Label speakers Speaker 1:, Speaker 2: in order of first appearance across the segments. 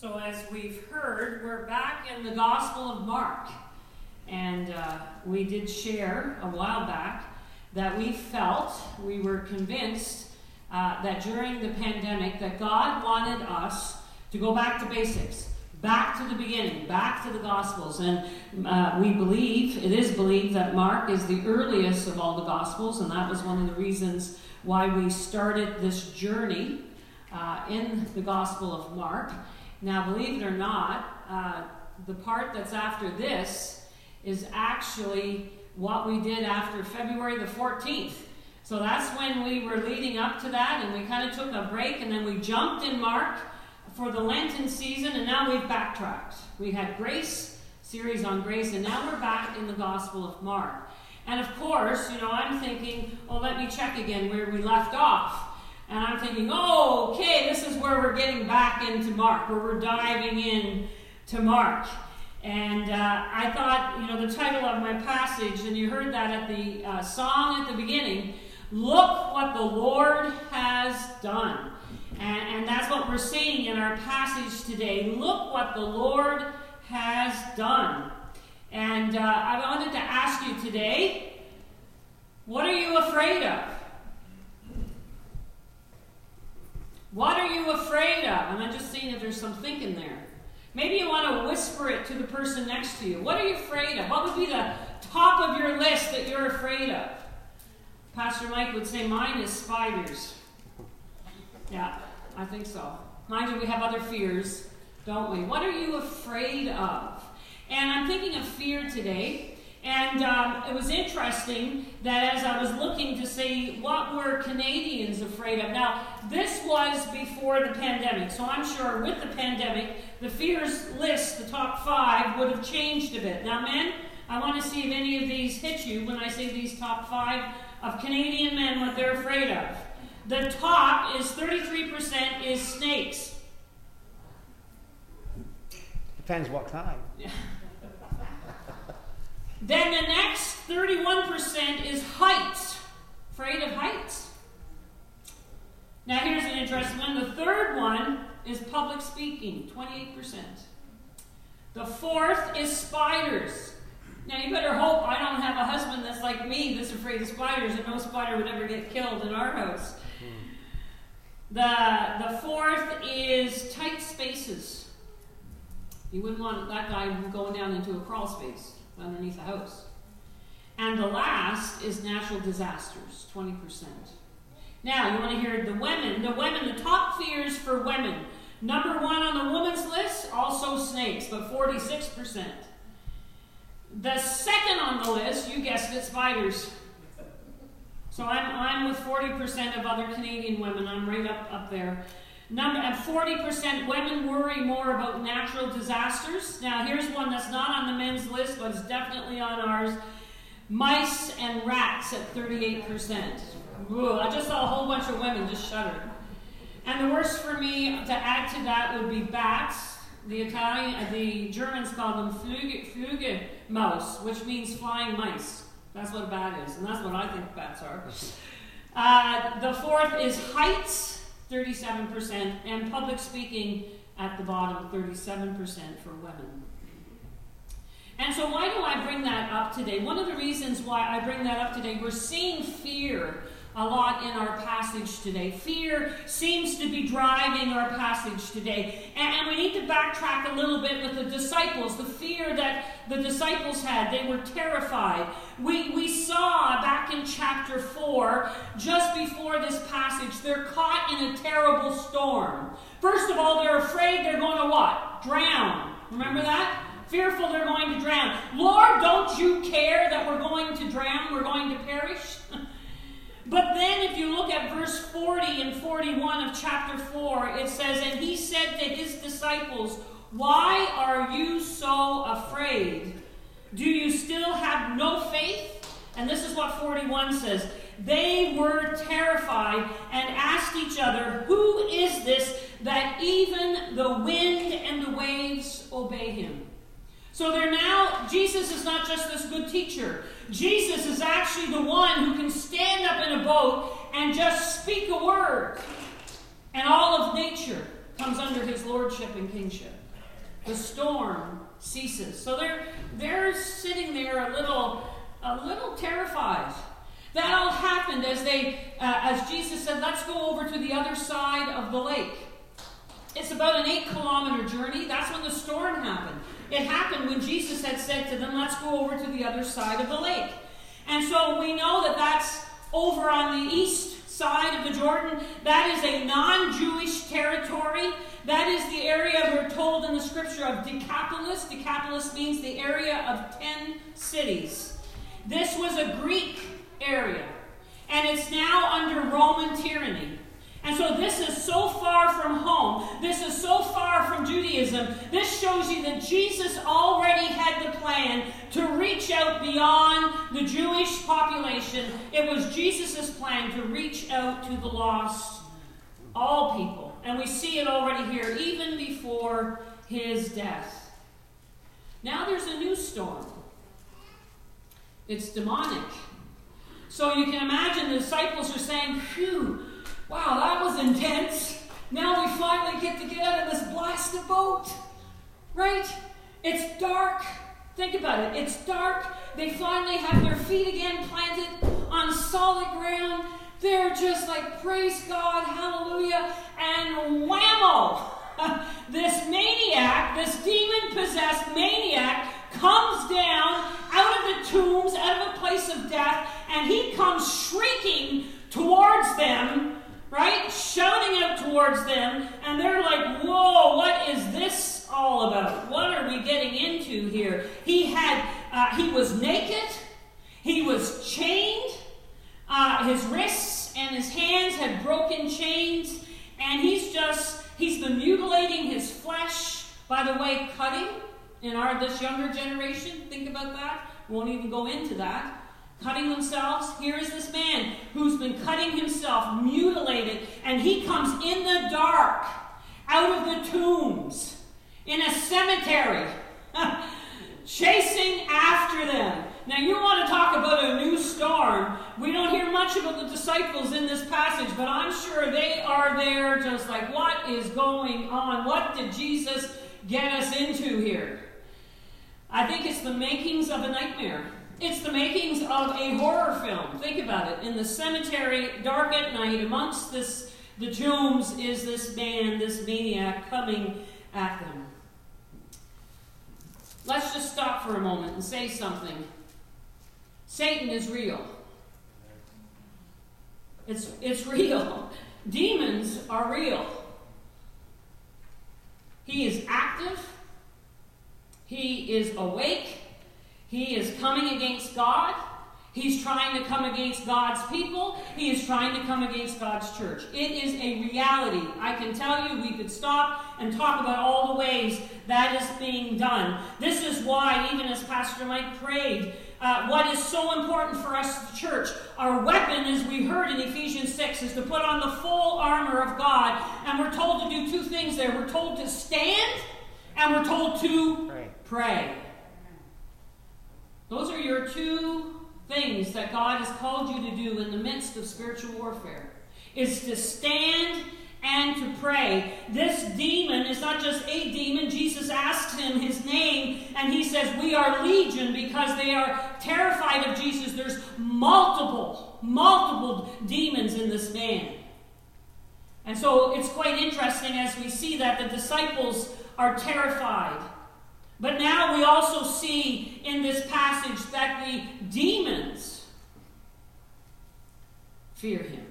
Speaker 1: So, as we've heard, we're back in the Gospel of Mark. And uh, we did share a while back that we felt, we were convinced uh, that during the pandemic that God wanted us to go back to basics, back to the beginning, back to the Gospels. And uh, we believe, it is believed, that Mark is the earliest of all the Gospels, and that was one of the reasons why we started this journey uh, in the Gospel of Mark. Now, believe it or not, uh, the part that's after this is actually what we did after February the 14th. So that's when we were leading up to that, and we kind of took a break, and then we jumped in Mark for the Lenten season, and now we've backtracked. We had Grace, series on grace, and now we're back in the Gospel of Mark. And of course, you know, I'm thinking, oh, let me check again where we left off. And I'm thinking, oh, okay, this is where we're getting back into Mark, where we're diving in to Mark. And uh, I thought, you know, the title of my passage, and you heard that at the uh, song at the beginning Look what the Lord has done. And, and that's what we're seeing in our passage today. Look what the Lord has done. And uh, I wanted to ask you today what are you afraid of? What are you afraid of? And I'm just seeing if there's some thinking there. Maybe you want to whisper it to the person next to you. What are you afraid of? What would be the top of your list that you're afraid of? Pastor Mike would say mine is spiders. Yeah, I think so. Mind you, we have other fears, don't we? What are you afraid of? And I'm thinking of fear today. And um, it was interesting that as I was looking to see what were Canadians afraid of. Now, this was before the pandemic, so I'm sure with the pandemic, the fears list, the top five, would have changed a bit. Now, men, I want to see if any of these hit you when I say these top five of Canadian men, what they're afraid of. The top is 33% is snakes.
Speaker 2: Depends what kind.
Speaker 1: Then the next 31% is heights. Afraid of heights? Now here's an interesting one. The third one is public speaking, 28%. The fourth is spiders. Now you better hope I don't have a husband that's like me that's afraid of spiders and no spider would ever get killed in our house. The, the fourth is tight spaces. You wouldn't want that guy going down into a crawl space underneath the house. And the last is natural disasters, 20%. Now, you want to hear the women, the women, the top fears for women. Number one on the women's list, also snakes, but 46%. The second on the list, you guessed it, spiders. So I'm, I'm with 40% of other Canadian women. I'm right up, up there. Number at 40% women worry more about natural disasters. Now here's one that's not on the men's list, but it's definitely on ours. Mice and rats at 38%. Ooh, I just saw a whole bunch of women just shudder. And the worst for me to add to that would be bats. The Italian, uh, the Germans call them Fluge, mouse, which means flying mice. That's what a bat is, and that's what I think bats are. Uh, the fourth is heights. 37%, and public speaking at the bottom, 37% for women. And so, why do I bring that up today? One of the reasons why I bring that up today, we're seeing fear a lot in our passage today. Fear seems to be driving our passage today. And, we need to backtrack a little bit with the disciples, the fear that the disciples had. They were terrified. We, we saw back in chapter 4, just before this passage, they're caught in a terrible storm. First of all, they're afraid they're going to what? Drown. Remember that? Fearful they're going to drown. Lord, don't you care that we're going to drown? We're going to perish? But then, if you look at verse 40 and 41 of chapter 4, it says, And he said to his disciples, Why are you so afraid? Do you still have no faith? And this is what 41 says. They were terrified and asked each other, Who is this that even the wind and the waves obey him? So they're now, Jesus is not just this good teacher. Jesus is actually the one who can stand up in a boat and just speak a word. And all of nature comes under his lordship and kingship. The storm ceases. So they're they're sitting there a little a little terrified. That all happened as they uh, as Jesus said, "Let's go over to the other side of the lake." It's about an eight kilometer journey. That's when the storm happened. It happened when Jesus had said to them, Let's go over to the other side of the lake. And so we know that that's over on the east side of the Jordan. That is a non Jewish territory. That is the area we're told in the scripture of Decapolis. Decapolis means the area of ten cities. This was a Greek area, and it's now under Roman tyranny. And so this is so far from home. This is so far from Judaism. This shows you that Jesus already had the plan to reach out beyond the Jewish population. It was Jesus' plan to reach out to the lost, all people. And we see it already here, even before his death. Now there's a new storm. It's demonic. So you can imagine the disciples are saying, Phew, Wow, that was intense. Now we finally get to get out of this blasted boat. Right? It's dark. Think about it. It's dark. They finally have their feet again planted on solid ground. They're just like, praise God, hallelujah, and whammo! this maniac, this demon possessed maniac, comes down out of the tombs, out of a place of death, and he comes shrieking towards them right? Shouting out towards them, and they're like, whoa, what is this all about? What are we getting into here? He had, uh, he was naked, he was chained, uh, his wrists and his hands had broken chains, and he's just, he's been mutilating his flesh, by the way, cutting in our this younger generation. Think about that. Won't even go into that cutting themselves. Here is this man who's been cutting himself, mutilated, and he comes in the dark out of the tombs in a cemetery, chasing after them. Now, you want to talk about a new storm. We don't hear much about the disciples in this passage, but I'm sure they are there just like, what is going on? What did Jesus get us into here? I think it's the makings of a nightmare. It's the makings of a horror film. Think about it. In the cemetery, dark at night, amongst this the tombs, is this man, this maniac, coming at them. Let's just stop for a moment and say something. Satan is real. It's, it's real. Demons are real. He is active. He is awake. He is coming against God. He's trying to come against God's people. He is trying to come against God's church. It is a reality. I can tell you, we could stop and talk about all the ways that is being done. This is why, even as Pastor Mike prayed, uh, what is so important for us, the church, our weapon, as we heard in Ephesians 6, is to put on the full armor of God. And we're told to do two things there. We're told to stand, and we're told to pray. pray. Those are your two things that God has called you to do in the midst of spiritual warfare. Is to stand and to pray. This demon is not just a demon. Jesus asks him his name, and he says, We are legion because they are terrified of Jesus. There's multiple, multiple demons in this man. And so it's quite interesting as we see that the disciples are terrified. But now we also see in this passage that the demons fear him.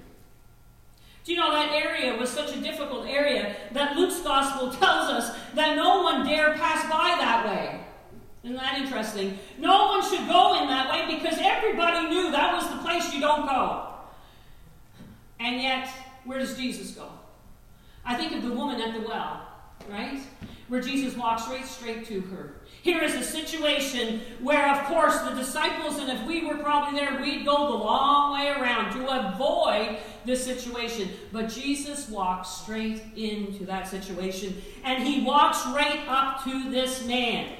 Speaker 1: Do you know that area was such a difficult area that Luke's gospel tells us that no one dare pass by that way? Isn't that interesting? No one should go in that way because everybody knew that was the place you don't go. And yet, where does Jesus go? I think of the woman at the well, right? Where Jesus walks right straight to her. Here is a situation where, of course, the disciples, and if we were probably there, we'd go the long way around to avoid this situation. But Jesus walks straight into that situation, and he walks right up to this man.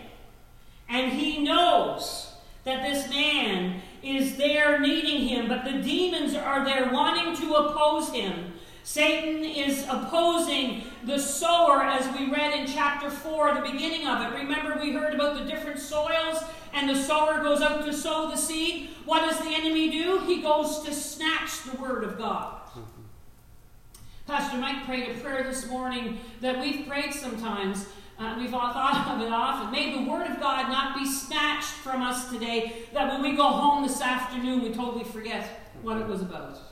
Speaker 1: And he knows that this man is there needing him, but the demons are there wanting to oppose him. Satan is opposing the sower as we read in chapter 4, the beginning of it. Remember, we heard about the different soils, and the sower goes out to sow the seed. What does the enemy do? He goes to snatch the word of God. Pastor Mike prayed a prayer this morning that we've prayed sometimes. Uh, we've all thought of it often. May the Word of God not be snatched from us today, that when we go home this afternoon, we totally forget what it was about.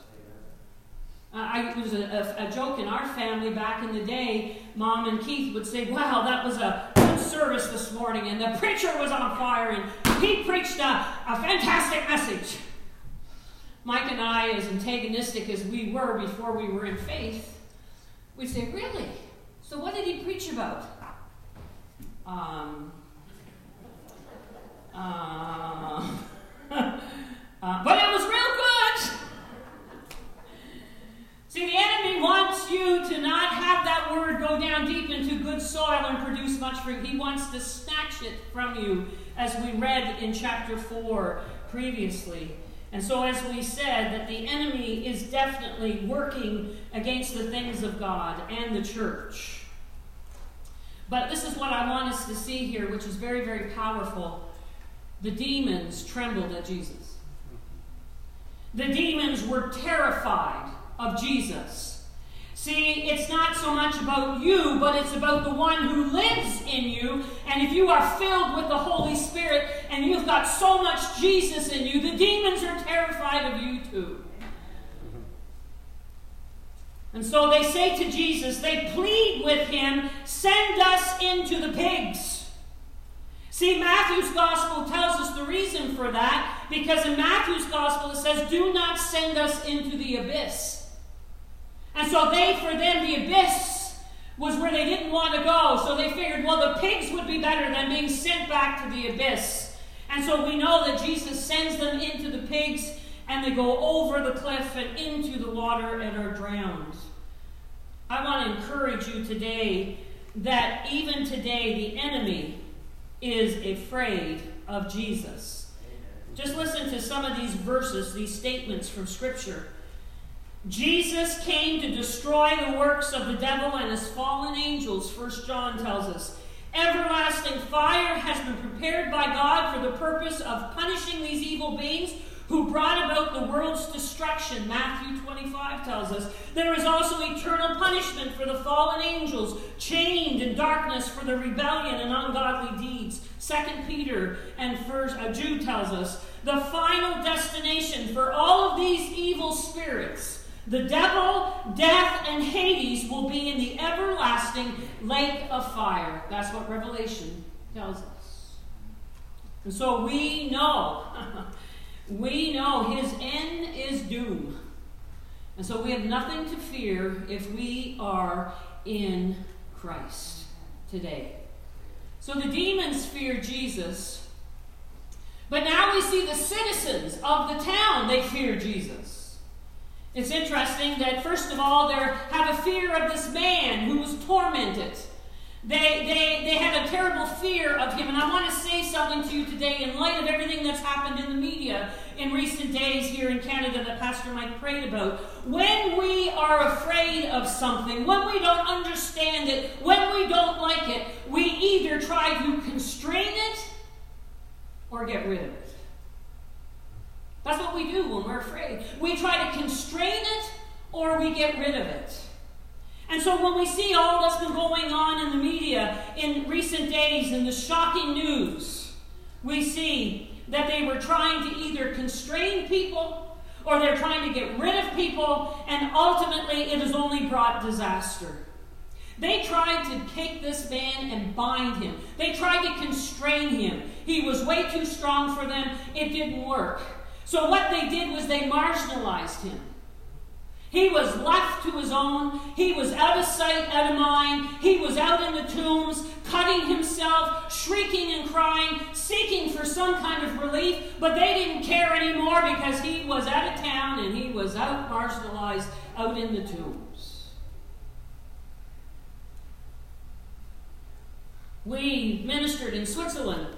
Speaker 1: Uh, I, it was a, a, a, joke in our family back in the day. Mom and Keith would say, Wow, that was a good service this morning, and the preacher was on fire, and he preached a, a fantastic message. Mike and I, as antagonistic as we were before we were in faith, we say, Really? So what did he preach about? Um, uh, uh, but it was real good. See, the enemy wants you to not have that word go down deep into good soil and produce much fruit. He wants to snatch it from you, as we read in chapter 4 previously. And so, as we said, that the enemy is definitely working against the things of God and the church. But this is what I want us to see here, which is very, very powerful. The demons trembled at Jesus. The demons were terrified of Jesus. See, it's not so much about you, but it's about the one who lives in you. And if you are filled with the Holy Spirit and you've got so much Jesus in you, the demons are terrified of you too. And so they say to Jesus, they plead with him, send us into the pigs. See, Matthew's gospel tells us the reason for that, because in Matthew's gospel it says, do not send us into the abyss. And so they, for them, the abyss was where they didn't want to go. So they figured, well, the pigs would be better than being sent back to the abyss. And so we know that Jesus sends them into the pigs and they go over the cliff and into the water and are drowned. I want to encourage you today that even today the enemy is afraid of Jesus. Just listen to some of these verses, these statements from Scripture. Jesus came to destroy the works of the devil and his fallen angels, First John tells us. Everlasting fire has been prepared by God for the purpose of punishing these evil beings who brought about the world's destruction. Matthew 25 tells us. There is also eternal punishment for the fallen angels, chained in darkness for their rebellion and ungodly deeds. Second Peter and First uh, Jude tells us the final destination for all of these evil spirits the devil, death, and Hades will be in the everlasting lake of fire. That's what Revelation tells us. And so we know, we know his end is doom. And so we have nothing to fear if we are in Christ today. So the demons fear Jesus. But now we see the citizens of the town, they fear Jesus. It's interesting that, first of all, they have a fear of this man who was tormented. They, they, they had a terrible fear of him. And I want to say something to you today in light of everything that's happened in the media in recent days here in Canada that Pastor Mike prayed about. When we are afraid of something, when we don't understand it, when we don't like it, we either try to constrain it or get rid of it. That's what we do when we're afraid. We try to constrain it or we get rid of it. And so when we see all that's been going on in the media in recent days in the shocking news, we see that they were trying to either constrain people or they're trying to get rid of people, and ultimately it has only brought disaster. They tried to take this man and bind him. They tried to constrain him. He was way too strong for them. It didn't work. So what they did was they marginalized him. He was left to his own. He was out of sight, out of mind. He was out in the tombs, cutting himself, shrieking and crying, seeking for some kind of relief. But they didn't care anymore because he was out of town and he was out marginalized, out in the tombs. We ministered in Switzerland.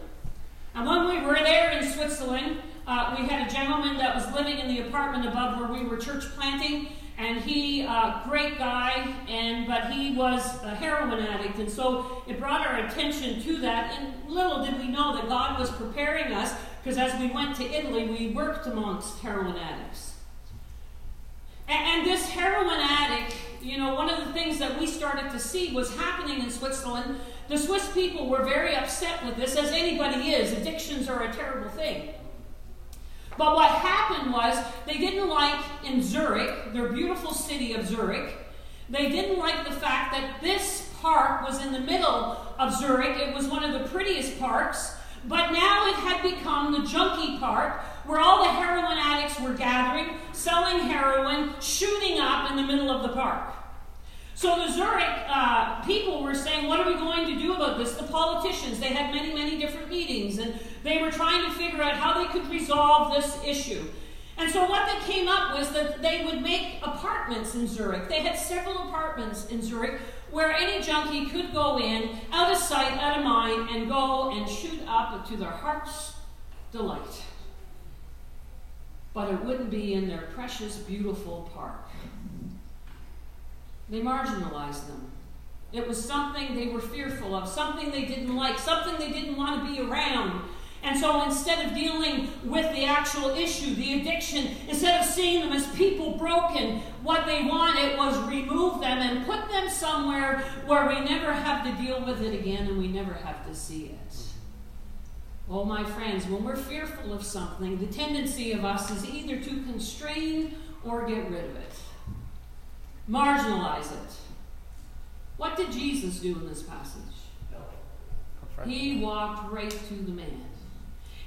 Speaker 1: And when we were there in Switzerland, uh, we had a gentleman that was living in the apartment above where we were church planting, and he, uh, great guy, and but he was a heroin addict, and so it brought our attention to that. And little did we know that God was preparing us, because as we went to Italy, we worked amongst heroin addicts. And, and this heroin addict, you know, one of the things that we started to see was happening in Switzerland. The Swiss people were very upset with this, as anybody is. Addictions are a terrible thing. But what happened was they didn't like in Zurich, their beautiful city of Zurich, they didn't like the fact that this park was in the middle of Zurich. It was one of the prettiest parks, but now it had become the junkie park where all the heroin addicts were gathering, selling heroin, shooting up in the middle of the park. So the Zurich uh, people were saying, What are we going to do about this? The politicians, they had many, many different meetings, and they were trying to figure out how they could resolve this issue. And so what they came up was that they would make apartments in Zurich. They had several apartments in Zurich where any junkie could go in, out of sight, out of mind, and go and shoot up to their heart's delight. But it wouldn't be in their precious, beautiful park. They marginalized them. It was something they were fearful of, something they didn't like, something they didn't want to be around. And so instead of dealing with the actual issue, the addiction, instead of seeing them as people broken, what they wanted was remove them and put them somewhere where we never have to deal with it again and we never have to see it. Oh, my friends, when we're fearful of something, the tendency of us is either to constrain or get rid of it, marginalize it. What did Jesus do in this passage? He walked right to the man.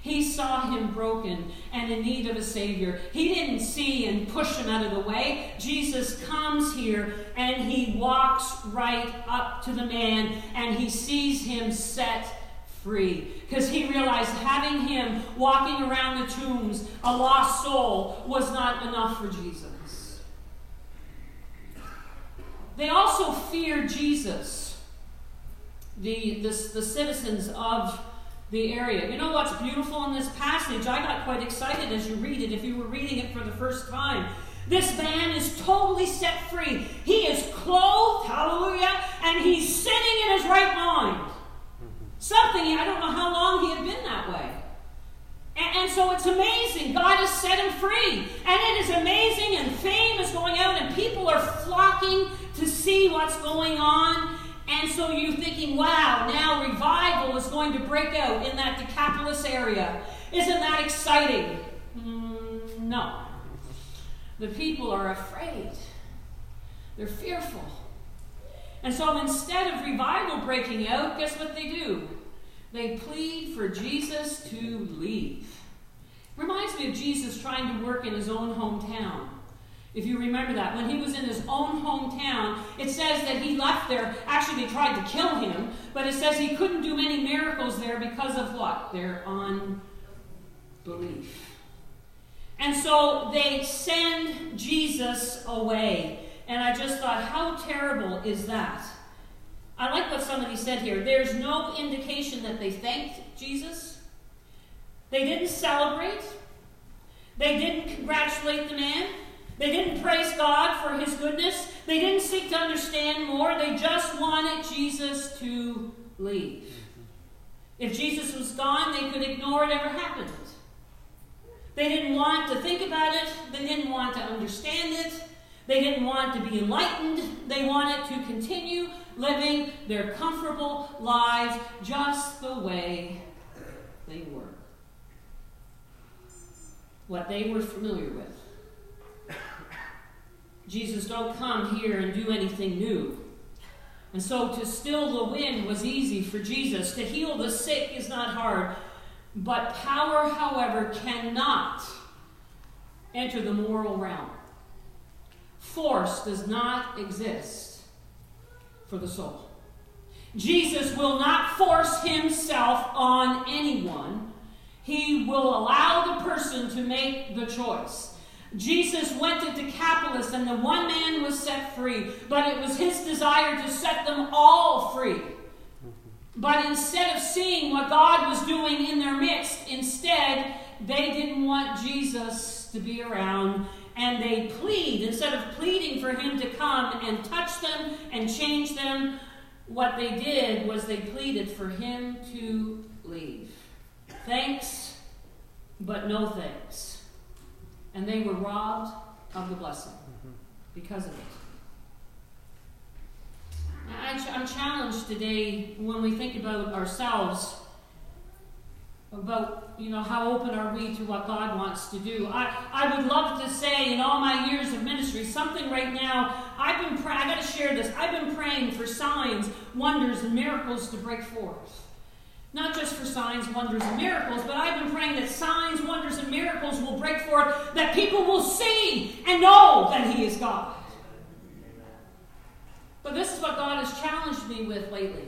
Speaker 1: He saw him broken and in need of a Savior. He didn't see and push him out of the way. Jesus comes here and he walks right up to the man and he sees him set free. Because he realized having him walking around the tombs, a lost soul, was not enough for Jesus. They also feared Jesus, the, the, the citizens of the area. You know what's beautiful in this passage? I got quite excited as you read it, if you were reading it for the first time. This man is totally set free. He is clothed, hallelujah, and he's sitting in his right mind. Something, I don't know how long he had been that way. And, and, so it's amazing. God has set him free. And it is amazing, and fame is going out, and people are flocking see what's going on. And so you're thinking, wow, now revival is going to break out in that Decapolis area. Isn't that exciting? Mm, no. The people are afraid, they're fearful. And so instead of revival breaking out, guess what they do? They plead for Jesus to leave. Reminds me of Jesus trying to work in his own hometown. If you remember that, when he was in his own hometown, it says that he left there. Actually, they tried to kill him, but it says he couldn't do many miracles there because of what? Their unbelief. And so they send Jesus away. And I just thought, how terrible is that? I like what somebody said here. There's no indication that they thanked Jesus. They didn't celebrate. They didn't congratulate the man. They didn't praise God for his goodness. They didn't seek to understand more. They just wanted Jesus to leave. If Jesus was gone, they could ignore it ever happened. They didn't want to think about it. They didn't want to understand it. They didn't want to be enlightened. They wanted to continue living their comfortable lives just the way they were. What they were familiar with. Jesus, don't come here and do anything new. And so to still the wind was easy for Jesus. To heal the sick is not hard. But power, however, cannot enter the moral realm. Force does not exist for the soul. Jesus will not force himself on anyone. He will allow the person to make the choice. Jesus went to Decapolis and the one man was set free, but it was his desire to set them all free. But instead of seeing what God was doing in their midst, instead, they didn't want Jesus to be around and they plead, instead of pleading for him to come and touch them and change them, what they did was they pleaded for him to leave. Thanks, but no thanks. And they were robbed of the blessing mm-hmm. because of it. I'm challenged today when we think about ourselves about you know how open are we to what God wants to do. I, I would love to say in all my years of ministry something right now. I've been praying. I got to share this. I've been praying for signs, wonders, and miracles to break forth. Not just for signs, wonders, and miracles, but I've been praying that signs, wonders, and miracles will break forth, that people will see and know that He is God. But this is what God has challenged me with lately.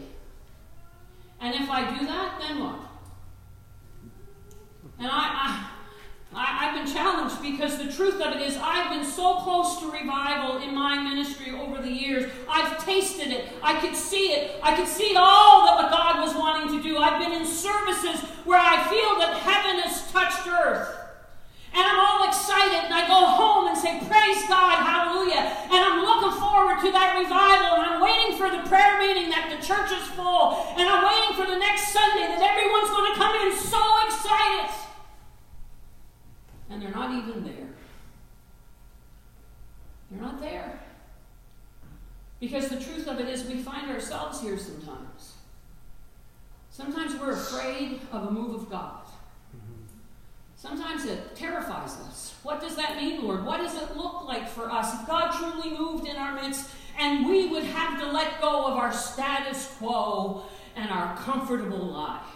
Speaker 1: And if I do that, then what? And I, I, I, have been challenged because the truth of it is, I've been so close to revival in my ministry over the years. I've tasted it. I could see it. I could see all that what God was wanting to do. I've been in services where I feel that heaven has touched earth. And I'm all excited, and I go home and say, Praise God, hallelujah. And I'm looking forward to that revival, and I'm waiting for the prayer meeting that the church is full, and I'm waiting for the next Sunday that everyone's going to come in so excited. And they're not even there. They're not there. Because the truth of it is, we find ourselves here sometimes. Sometimes we're afraid of a move of God. Sometimes it terrifies us. What does that mean, Lord? What does it look like for us if God truly moved in our midst and we would have to let go of our status quo and our comfortable lives?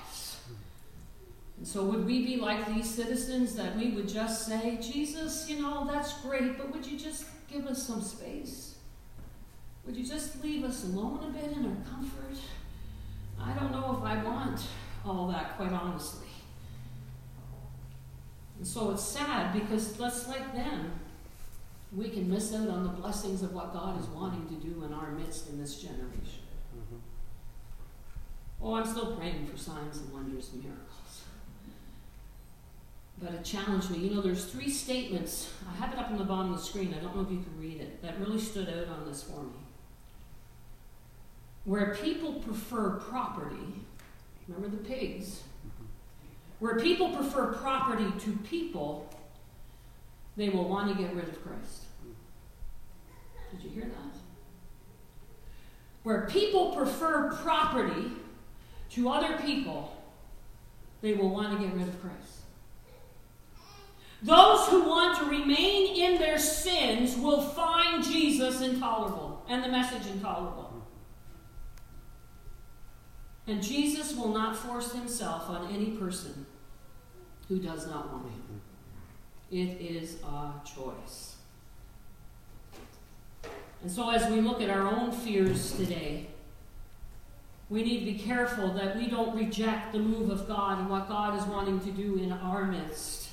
Speaker 1: And so, would we be like these citizens that we would just say, Jesus, you know, that's great, but would you just give us some space? Would you just leave us alone a bit in our comfort? I don't know if I want all that, quite honestly. And so it's sad because just like them, we can miss out on the blessings of what God is wanting to do in our midst in this generation. Mm-hmm. Oh, I'm still praying for signs and wonders and miracles. But it challenged me. You know, there's three statements. I have it up on the bottom of the screen. I don't know if you can read it. That really stood out on this for me. Where people prefer property, remember the pigs, where people prefer property to people, they will want to get rid of Christ. Did you hear that? Where people prefer property to other people, they will want to get rid of Christ. Those who want to remain in their sins will find Jesus intolerable and the message intolerable. And Jesus will not force himself on any person who does not want him. It is a choice. And so, as we look at our own fears today, we need to be careful that we don't reject the move of God and what God is wanting to do in our midst.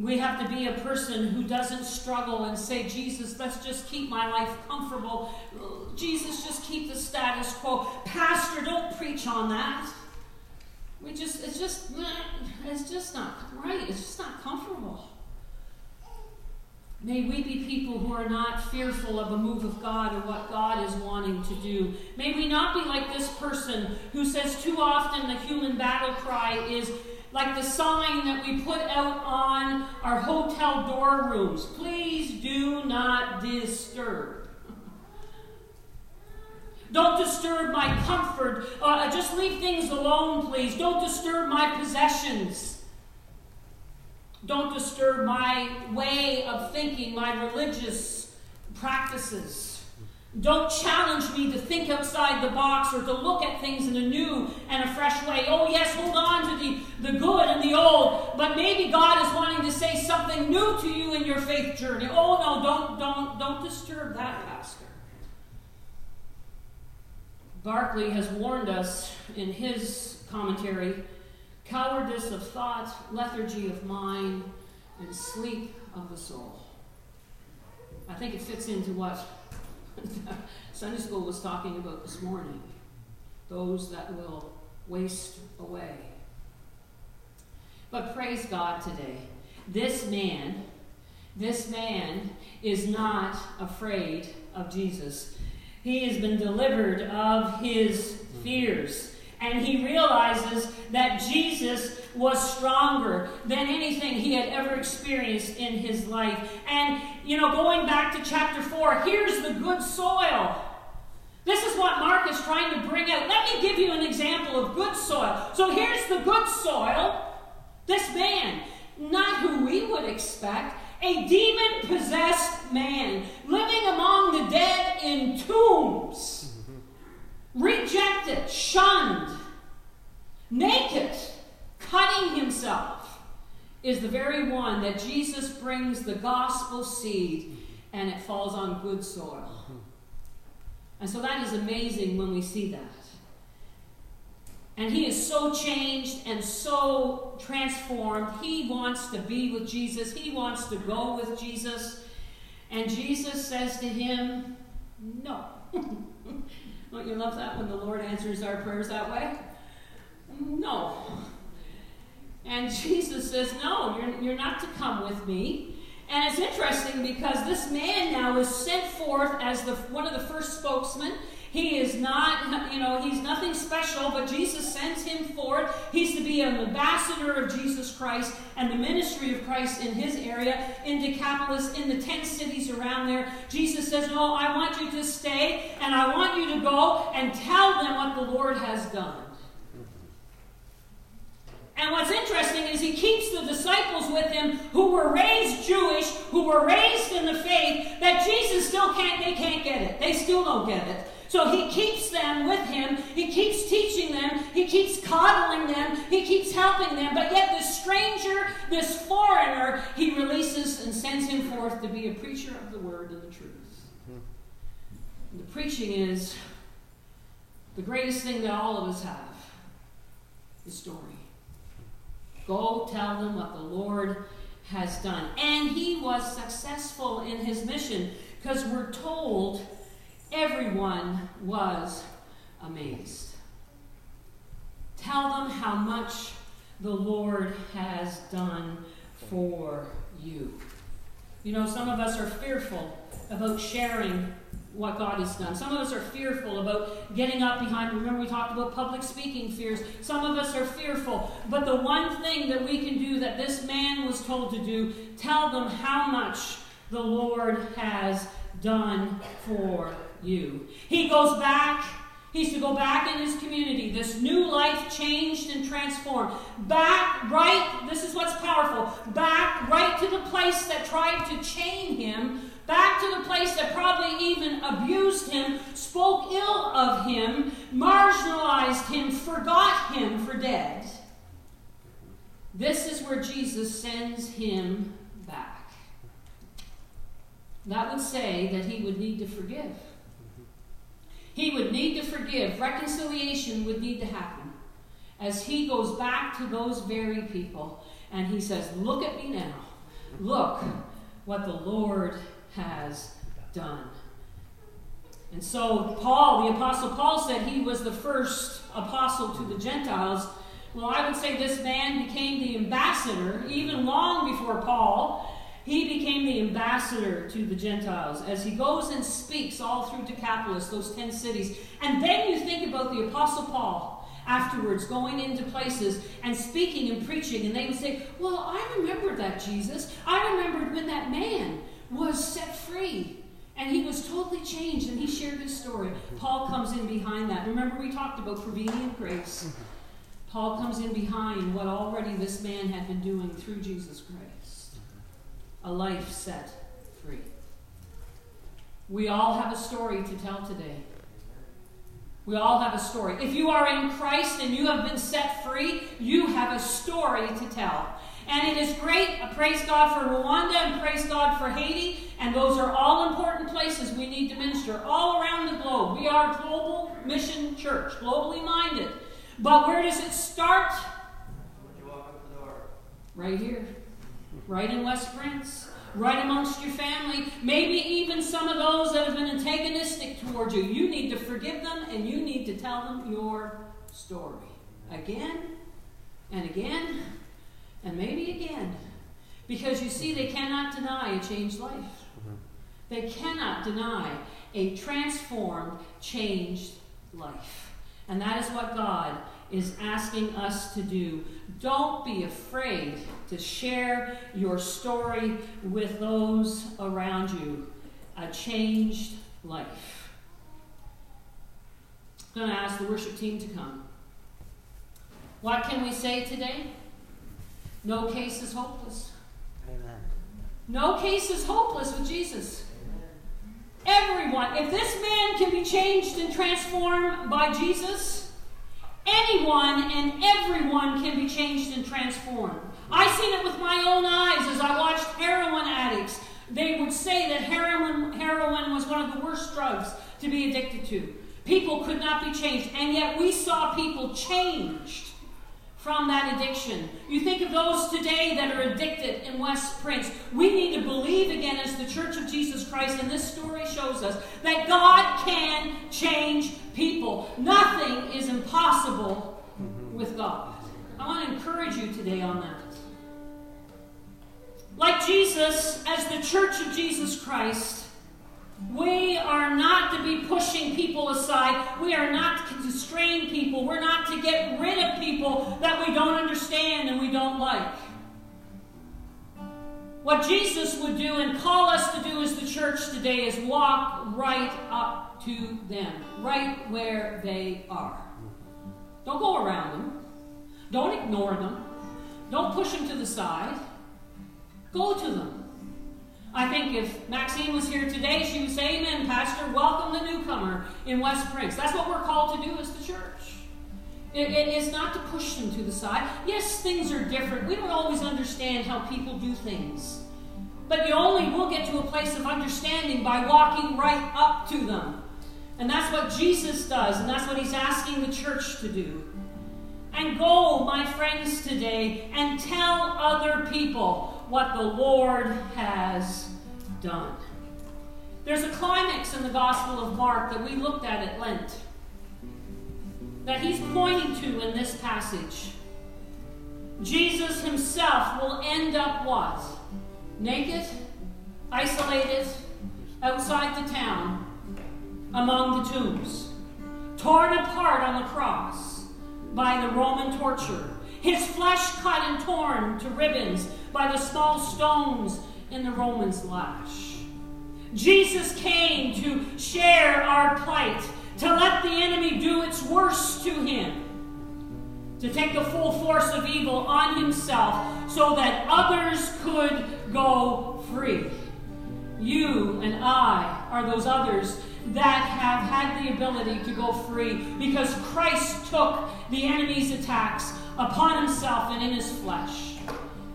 Speaker 1: We have to be a person who doesn't struggle and say, Jesus, let's just keep my life comfortable. Jesus, just keep the status quo. Pastor, don't preach on that. We just, it's just, it's just not right. It's just not comfortable. May we be people who are not fearful of a move of God or what God is wanting to do. May we not be like this person who says too often the human battle cry is like the sign that we put out on our hotel door rooms please do not disturb. Don't disturb my comfort. Uh, just leave things alone, please. Don't disturb my possessions. Don't disturb my way of thinking, my religious practices. Don't challenge me to think outside the box or to look at things in a new and a fresh way. Oh, yes, hold on to the, the good and the old, but maybe God is wanting to say something new to you in your faith journey. Oh, no, don't, don't, don't disturb that, Pastor. Barclay has warned us in his commentary cowardice of thought, lethargy of mind, and sleep of the soul. I think it fits into what Sunday school was talking about this morning those that will waste away. But praise God today. This man This man is not afraid of Jesus. He has been delivered of his fears. And he realizes that Jesus was stronger than anything he had ever experienced in his life. And, you know, going back to chapter 4, here's the good soil. This is what Mark is trying to bring out. Let me give you an example of good soil. So here's the good soil. This man, not who we would expect, a demon possessed man living among the dead in tombs, mm-hmm. rejected, shunned, naked, cutting himself, is the very one that Jesus brings the gospel seed and it falls on good soil. And so that is amazing when we see that. And he is so changed and so transformed. He wants to be with Jesus, he wants to go with Jesus. And Jesus says to him, No. Don't you love that when the Lord answers our prayers that way? No. And Jesus says, No, you're, you're not to come with me. And it's interesting because this man now is sent forth as the, one of the first spokesmen. He is not, you know, he's nothing special, but Jesus sends him forth. He's to be an ambassador of Jesus Christ and the ministry of Christ in his area, in Decapolis, in the 10 cities around there. Jesus says, No, I want you to stay, and I want you to go and tell them what the Lord has done. And what's interesting is he keeps the disciples with him who were raised Jewish, who were raised in the faith, that Jesus still can't, they can't get it. They still don't get it. So he keeps them with him. He keeps teaching them. He keeps coddling them. He keeps helping them. But yet, this stranger, this foreigner, he releases and sends him forth to be a preacher of the word and the truth. And the preaching is the greatest thing that all of us have the story. Go tell them what the Lord has done. And he was successful in his mission because we're told everyone was amazed. Tell them how much the Lord has done for you. You know, some of us are fearful about sharing what God has done. Some of us are fearful about getting up behind. Remember, we talked about public speaking fears. Some of us are fearful. But the one thing that we can do that this man was told to do tell them how much the Lord has done for you. He goes back. He's to go back in his community. This new life changed and transformed. Back, right, this is what's powerful. Back, right to the place that tried to chain him back to the place that probably even abused him, spoke ill of him, marginalized him, forgot him for dead. This is where Jesus sends him back. That would say that he would need to forgive. He would need to forgive. Reconciliation would need to happen as he goes back to those very people and he says, Look at me now. Look what the Lord has done. And so, Paul, the Apostle Paul, said he was the first apostle to the Gentiles. Well, I would say this man became the ambassador, even long before Paul. He became the ambassador to the Gentiles as he goes and speaks all through Decapolis, those 10 cities. And then you think about the Apostle Paul afterwards going into places and speaking and preaching, and they would say, Well, I remember that Jesus. I remembered when that man was set free. And he was totally changed, and he shared his story. Paul comes in behind that. Remember, we talked about prevenient grace. Paul comes in behind what already this man had been doing through Jesus Christ a life set free. We all have a story to tell today. We all have a story. If you are in Christ and you have been set free, you have a story to tell. And it is great. Uh, praise God for Rwanda and praise God for Haiti. And those are all important places we need to minister all around the globe. We are a global mission church, globally minded. But where does it start? Right here. Right in West Prince. Right amongst your family. Maybe even some of those that have been antagonistic towards you. You need to forgive them and you need to tell them your story. Again and again and maybe again. Because you see, they cannot deny a changed life. They cannot deny a transformed, changed life. And that is what God is asking us to do. Don't be afraid to share your story with those around you. A changed life. I'm going to ask the worship team to come. What can we say today? No case is hopeless. Amen. No case is hopeless with Jesus. Everyone, if this man can be changed and transformed by Jesus, anyone and everyone can be changed and transformed. I seen it with my own eyes as I watched heroin addicts. They would say that heroin, heroin was one of the worst drugs to be addicted to. People could not be changed, and yet we saw people changed from that addiction. You think of those today that are addicted in West Prince. We need to believe again as the Church of Jesus Christ, and this story shows us that God can change people. Nothing is impossible with God. I want to encourage you today on that. Like Jesus, as the Church of Jesus Christ, we are not to be pushing people aside. We are not to constrain people. We're not to get rid of people that we don't understand and we don't like. What Jesus would do and call us to do as the church today is walk right up to them, right where they are. Don't go around them. Don't ignore them. Don't push them to the side. Go to them. I think if Maxine was here today, she would say, Amen, Pastor, welcome the newcomer in West Prince. That's what we're called to do as the church. It, it is not to push them to the side. Yes, things are different. We don't always understand how people do things. But you only will get to a place of understanding by walking right up to them. And that's what Jesus does, and that's what he's asking the church to do. And go, my friends, today and tell other people what the Lord has done. There's a climax in the Gospel of Mark that we looked at at Lent that he's pointing to in this passage. Jesus himself will end up what? Naked, isolated, outside the town, among the tombs, torn apart on the cross by the Roman torture, his flesh cut and torn to ribbons by the small stones in the Romans' lash. Jesus came to share our plight, to let the enemy do its worst to him, to take the full force of evil on himself so that others could go free. You and I are those others that have had the ability to go free because Christ took the enemy's attacks upon himself and in his flesh.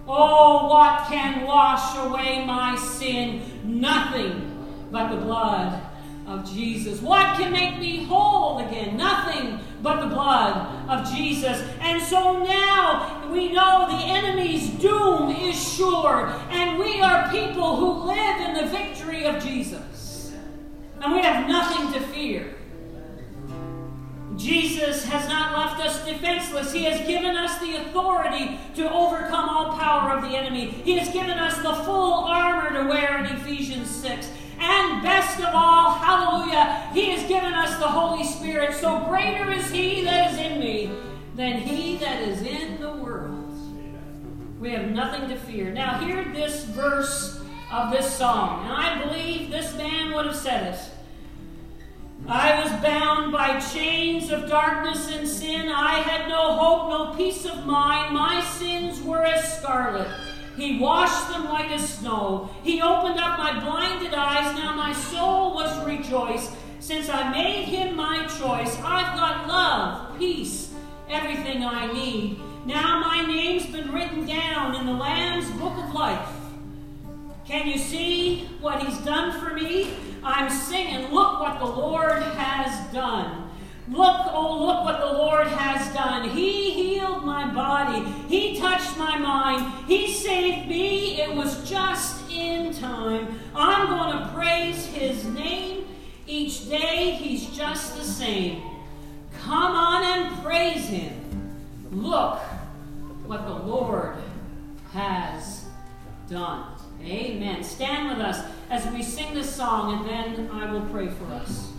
Speaker 1: Oh, what can wash away my sin? Nothing but the blood of Jesus. What can make me whole again? Nothing but the blood of Jesus. And so now we know the enemy's doom is sure, and we are people who live in the victory of Jesus. And we have nothing to fear. Jesus has not left us defenseless. He has given us the authority to overcome all power of the enemy. He has given us the full armor to wear in Ephesians 6. And best of all, hallelujah, He has given us the Holy Spirit. So greater is He that is in me than He that is in the world. We have nothing to fear. Now, hear this verse of this song. And I believe this man would have said it. I was bound by chains of darkness and sin. I had no hope, no peace of mind. My sins were as scarlet. He washed them white as snow. He opened up my blinded eyes. Now my soul was rejoiced. Since I made him my choice, I've got love, peace, everything I need. Now my name's been written down in the Lamb's book of life. Can you see what he's done for me? I'm singing, Look what the Lord has done. Look, oh, look what the Lord has done. He healed my body. He touched my mind. He saved me. It was just in time. I'm going to praise His name each day. He's just the same. Come on and praise Him. Look what the Lord has done. Amen. Stand with us as we sing this song, and then I will pray for us.